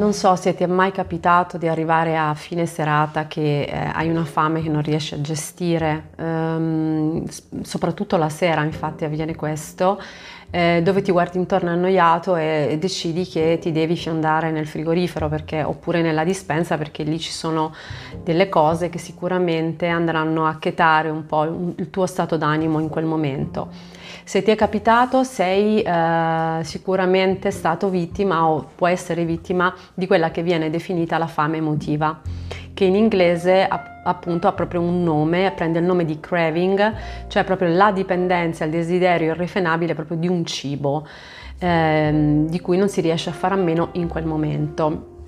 Non so se ti è mai capitato di arrivare a fine serata che eh, hai una fame che non riesci a gestire, ehm, soprattutto la sera infatti avviene questo, eh, dove ti guardi intorno annoiato e, decidi che ti devi fiondare nel frigorifero perché, oppure nella dispensa perché lì ci sono delle cose che sicuramente andranno a chetare un po' il tuo stato d'animo in quel momento. Se ti è capitato sei eh, sicuramente stato vittima o può essere vittima di quella che viene definita la fame emotiva, che in inglese appunto ha proprio un nome, prende il nome di craving, cioè proprio la dipendenza, il desiderio irrefrenabile proprio di un cibo. Ehm, di cui non si riesce a fare a meno in quel momento.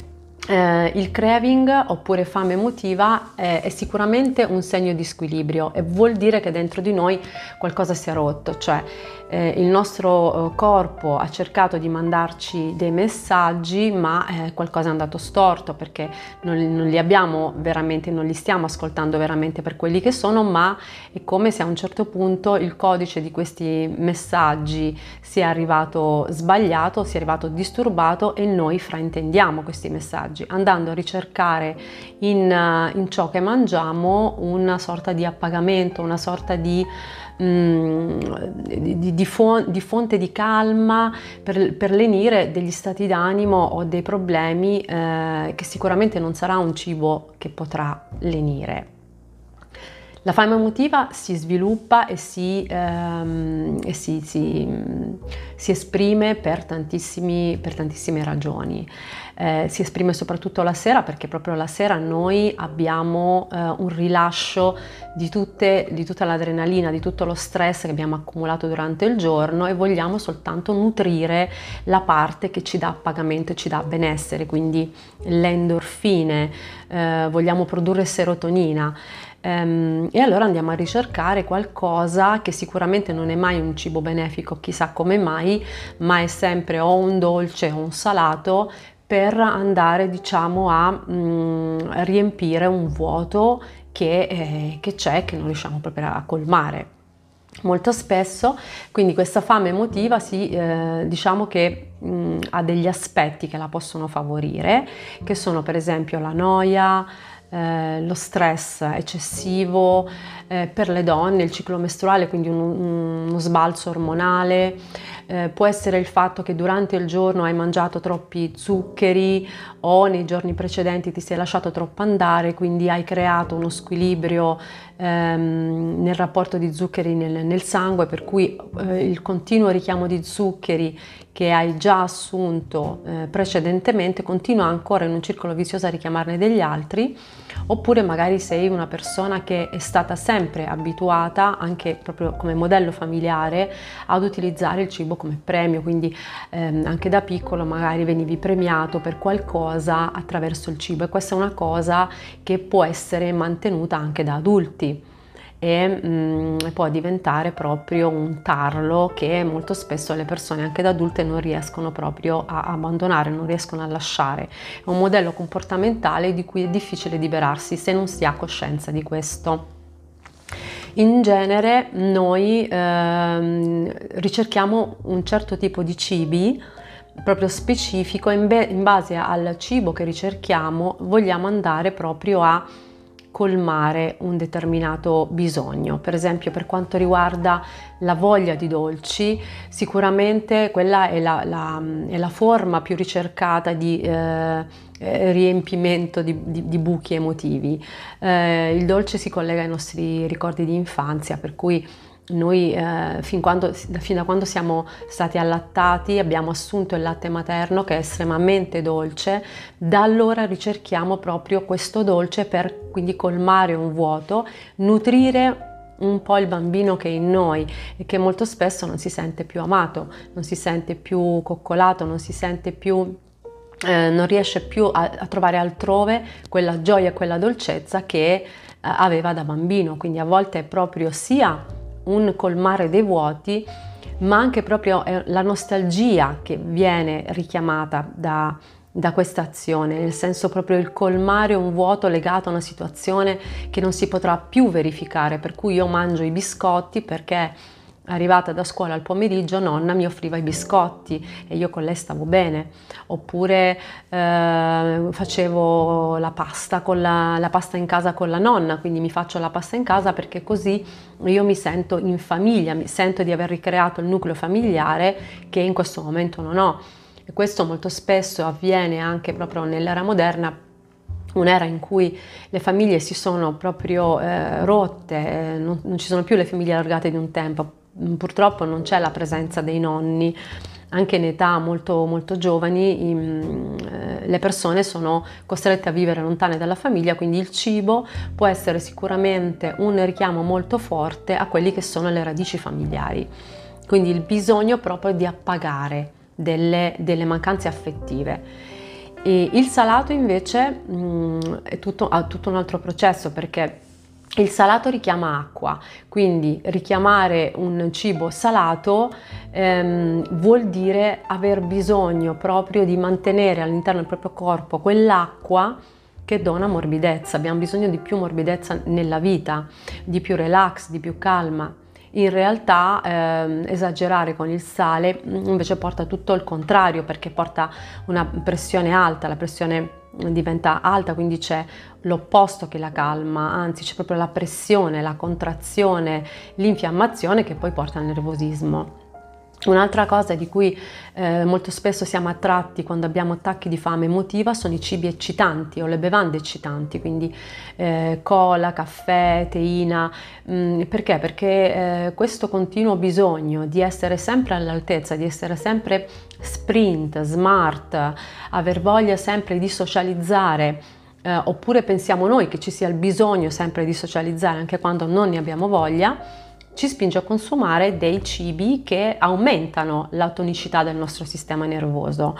Eh, il craving oppure fame emotiva è, è, sicuramente un segno di squilibrio e vuol dire che dentro di noi qualcosa si è rotto, cioè eh, il nostro eh, corpo ha cercato di mandarci dei messaggi ma eh, qualcosa è andato storto perché non, non, li abbiamo veramente, non li stiamo ascoltando veramente per quelli che sono ma è come se a un certo punto il codice di questi messaggi sia arrivato sbagliato, sia arrivato disturbato e noi fraintendiamo questi messaggi messaggi, andando a ricercare in, eh, in ciò che mangiamo una sorta di appagamento, una sorta di, mm, di, di, fonte di calma per, per, lenire degli stati d'animo o dei problemi eh, che sicuramente non sarà un cibo che potrà lenire. La fame emotiva si sviluppa e si, ehm, e si, si, si esprime per, per, tantissime ragioni. Eh, si esprime soprattutto la sera perché proprio la sera noi abbiamo eh, un rilascio di, tutte, di tutta l'adrenalina, di tutto lo stress che abbiamo accumulato durante il giorno e vogliamo soltanto nutrire la parte che ci dà appagamento e ci dà benessere, quindi le endorfine, eh, vogliamo produrre serotonina. Um, e allora andiamo a ricercare qualcosa che sicuramente non è mai un cibo benefico, chissà come mai, ma è sempre o un dolce o un salato per andare diciamo a um, riempire un vuoto che, eh, che c'è, che non riusciamo proprio a colmare. Molto spesso, quindi questa fame emotiva si, eh, diciamo che mh, ha degli aspetti che la possono favorire, che sono per esempio la noia, eh, lo stress eccessivo eh, per le donne, il ciclo mestruale, quindi un, uno sbalzo ormonale, eh, può essere il fatto che durante il giorno hai mangiato troppi zuccheri o nei giorni precedenti ti sei lasciato troppo andare, quindi hai creato uno squilibrio ehm, nel rapporto di zuccheri nel, nel sangue, per cui eh, il continuo richiamo di zuccheri che hai già assunto eh, precedentemente continua ancora in un circolo vizioso a richiamarne degli altri, oppure magari sei una persona che è stata sempre abituata, anche proprio come modello familiare, ad utilizzare il cibo come premio, quindi ehm, anche da piccolo magari venivi premiato per qualcosa attraverso il cibo e questa è una cosa che può essere mantenuta anche da adulti e mh, mm, può diventare proprio un tarlo che molto spesso le persone anche da adulte non riescono proprio a abbandonare, non riescono a lasciare. È un modello comportamentale di cui è difficile liberarsi se non si ha coscienza di questo. In genere noi ehm, ricerchiamo un certo tipo di cibi proprio specifico in, be- in base al cibo che ricerchiamo vogliamo andare proprio a colmare un determinato bisogno. Per esempio per quanto riguarda la voglia di dolci, sicuramente quella è la, la, è la forma più ricercata di eh, eh riempimento di, di, di, buchi emotivi. Eh, il dolce si collega ai nostri ricordi di infanzia, per cui noi eh, fin, quando, fin, da quando siamo stati allattati abbiamo assunto il latte materno che è estremamente dolce, da allora ricerchiamo proprio questo dolce per quindi colmare un vuoto, nutrire un po' il bambino che è in noi e che molto spesso non si sente più amato, non si sente più coccolato, non si sente più eh, non riesce più a, a, trovare altrove quella gioia quella dolcezza che eh, aveva da bambino. Quindi a volte è proprio sia un colmare dei vuoti, ma anche proprio eh, la nostalgia che viene richiamata da, da questa azione, nel senso proprio il colmare un vuoto legato a una situazione che non si potrà più verificare, per cui io mangio i biscotti perché arrivata da scuola al pomeriggio nonna mi offriva i biscotti e io con lei stavo bene, oppure eh, facevo la pasta, la, la pasta in casa con la nonna, quindi mi faccio la pasta in casa perché così io mi sento in famiglia, mi sento di aver ricreato il nucleo familiare che in questo momento non ho. E questo molto spesso avviene anche proprio nell'era moderna un'era in cui le famiglie si sono proprio eh, rotte, eh, non, non, ci sono più le famiglie allargate di un tempo, purtroppo non c'è la presenza dei nonni, anche in età molto, molto giovani in, eh, le persone sono costrette a vivere lontane dalla famiglia, quindi il cibo può essere sicuramente un richiamo molto forte a quelli che sono le radici familiari, quindi il bisogno proprio di appagare delle, delle mancanze affettive. E il salato invece mh, mm, tutto, ha tutto un altro processo perché il salato richiama acqua, quindi richiamare un cibo salato ehm, vuol dire aver bisogno proprio di mantenere all'interno del proprio corpo quell'acqua che dona morbidezza. Abbiamo bisogno di più morbidezza nella vita, di più relax, di più calma in realtà ehm, esagerare con il sale mm, invece porta tutto il contrario perché porta una pressione alta, la pressione diventa alta, quindi c'è l'opposto che la calma, anzi c'è proprio la pressione, la contrazione, l'infiammazione che poi porta al nervosismo. Un'altra cosa di cui eh, molto spesso siamo attratti quando abbiamo attacchi di fame emotiva sono i cibi eccitanti o le bevande eccitanti, quindi eh, cola, caffè, teina. Mm, perché? Perché eh, questo continuo bisogno di essere sempre all'altezza, di essere sempre sprint, smart, aver voglia sempre di socializzare, eh, oppure pensiamo noi che ci sia il bisogno sempre di socializzare anche quando non ne abbiamo voglia, ci spinge a consumare dei cibi che aumentano la tonicità del nostro sistema nervoso.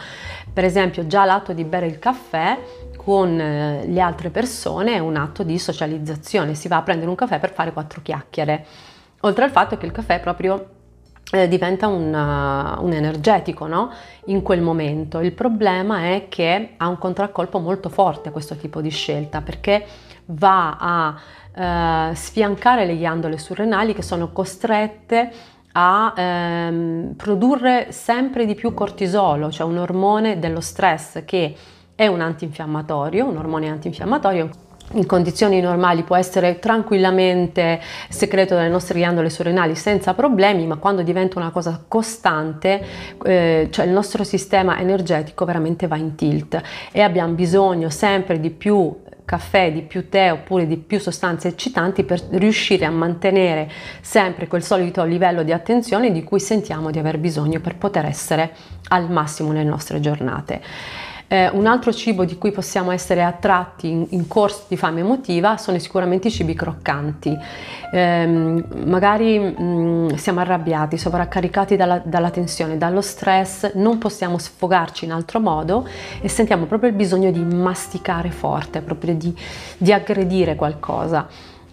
Per esempio, già l'atto di bere il caffè con eh, le altre persone è un atto di socializzazione, si va a prendere un caffè per fare quattro chiacchiere. Oltre al fatto che il caffè proprio eh, diventa un, uh, un energetico no? in quel momento. Il problema è che ha un contraccolpo molto forte questo tipo di scelta perché va a eh, sfiancare le ghiandole surrenali che sono costrette a ehm, produrre sempre di più cortisolo, cioè un ormone dello stress che è un antinfiammatorio, un ormone antinfiammatorio. In condizioni normali può essere tranquillamente secreto dalle nostre ghiandole surrenali senza problemi, ma quando diventa una cosa costante, eh, cioè il nostro sistema energetico veramente va in tilt e abbiamo bisogno sempre di più caffè, di più tè oppure di più sostanze eccitanti per riuscire a mantenere sempre quel solito livello di attenzione di cui sentiamo di aver bisogno per poter essere al massimo nelle nostre giornate. Eh, un altro cibo di cui possiamo essere attratti in, in corso di fame emotiva sono sicuramente i cibi croccanti. Eh, magari mh, mm, siamo arrabbiati, sovraccaricati dalla, dalla, tensione, dallo stress, non possiamo sfogarci in altro modo e sentiamo proprio il bisogno di masticare forte, proprio di, di aggredire qualcosa.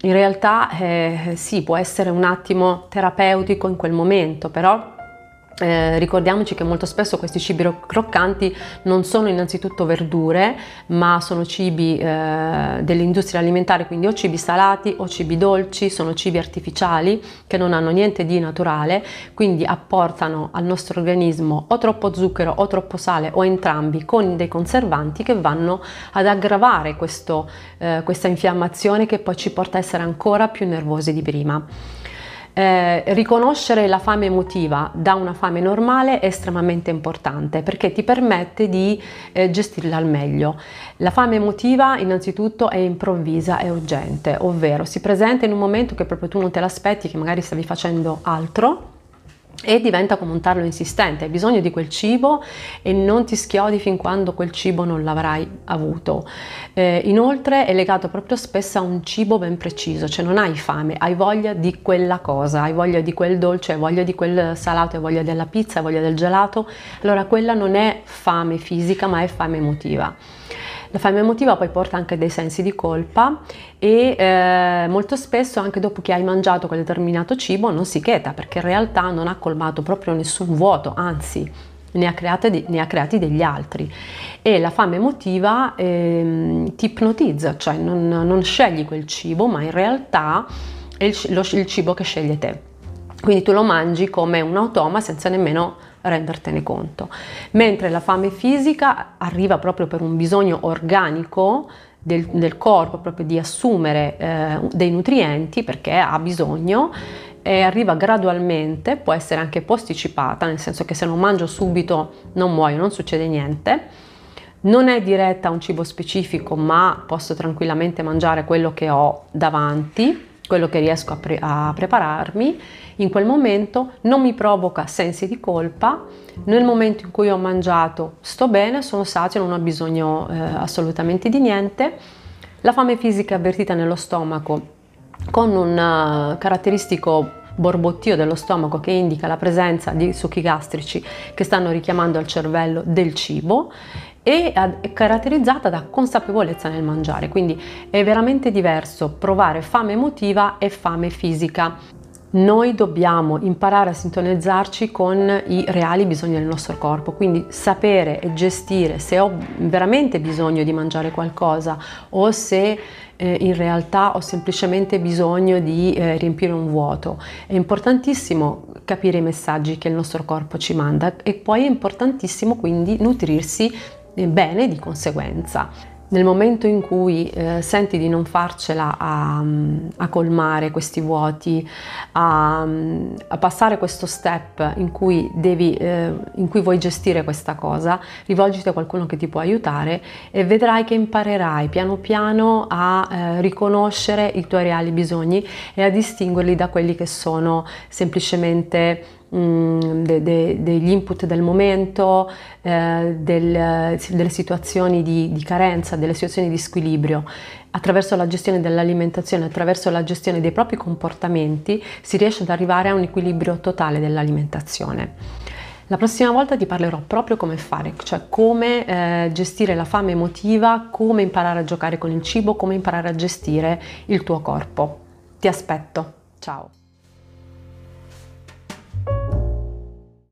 In realtà eh, sì, può essere un attimo terapeutico in quel momento, però eh, ricordiamoci che molto spesso questi cibi croccanti non sono innanzitutto verdure, ma sono cibi eh, dell'industria alimentare, quindi o cibi salati o cibi dolci, sono cibi artificiali che non hanno niente di naturale, quindi apportano al nostro organismo o troppo zucchero o troppo sale o entrambi con dei conservanti che vanno ad aggravare questo, eh, questa infiammazione che poi ci porta a essere ancora più nervosi di prima. Eh, riconoscere la fame emotiva da una fame normale è estremamente importante perché ti permette di eh, gestirla al meglio. La fame emotiva innanzitutto è improvvisa e urgente, ovvero si presenta in un momento che proprio tu non te l'aspetti, che magari stavi facendo altro e diventa come un tarlo insistente, hai bisogno di quel cibo e non ti schiodi fin quando quel cibo non l'avrai avuto. Eh, inoltre è legato proprio spesso a un cibo ben preciso, cioè non hai fame, hai voglia di quella cosa, hai voglia di quel dolce, hai voglia di quel salato, hai voglia della pizza, hai voglia del gelato, allora quella non è fame fisica ma è fame emotiva. La fame emotiva poi porta anche dei sensi di colpa e eh, molto spesso anche dopo che hai mangiato quel determinato cibo non si cheta perché in realtà non ha colmato proprio nessun vuoto, anzi ne ha, create, ne ha creati degli altri e la fame emotiva eh, ti ipnotizza, cioè non, non, scegli quel cibo ma in realtà è il, lo, il cibo che sceglie te. Quindi tu lo mangi come un automa senza nemmeno rendertene conto. Mentre la fame fisica arriva proprio per un bisogno organico del, del corpo, proprio di assumere eh, dei nutrienti perché ha bisogno e arriva gradualmente, può essere anche posticipata, nel senso che se non mangio subito non muoio, non succede niente. Non è diretta a un cibo specifico, ma posso tranquillamente mangiare quello che ho davanti, quello che riesco a, pre- a prepararmi. In quel momento, non mi provoca sensi di colpa, nel momento in cui ho mangiato sto bene, sono sazio, non ho bisogno eh, assolutamente di niente. La fame fisica avvertita nello stomaco con un uh, caratteristico borbottio dello stomaco che indica la presenza di succhi gastrici che stanno richiamando al cervello del cibo e è caratterizzata da consapevolezza nel mangiare, quindi è veramente diverso provare fame emotiva e fame fisica. Noi dobbiamo imparare a sintonizzarci con i reali bisogni del nostro corpo, quindi sapere e gestire se ho veramente bisogno di mangiare qualcosa o se eh, in realtà ho semplicemente bisogno di eh, riempire un vuoto. È importantissimo capire i messaggi che il nostro corpo ci manda e poi è importantissimo quindi nutrirsi bene di conseguenza. Nel momento in cui eh, senti di non farcela a, a colmare questi vuoti, a, a, passare questo step in cui, devi, eh, in cui vuoi gestire questa cosa, rivolgiti a qualcuno che ti può aiutare e vedrai che imparerai piano piano a eh, riconoscere i tuoi reali bisogni e a distinguerli da quelli che sono semplicemente Mm, de, de, degli input del momento, eh, del, delle situazioni di, di, carenza, delle situazioni di squilibrio. Attraverso la gestione dell'alimentazione, attraverso la gestione dei propri comportamenti, si riesce ad arrivare a un equilibrio totale dell'alimentazione. La prossima volta ti parlerò proprio come fare, cioè come eh, gestire la fame emotiva, come imparare a giocare con il cibo, come imparare a gestire il tuo corpo. Ti aspetto. Ciao.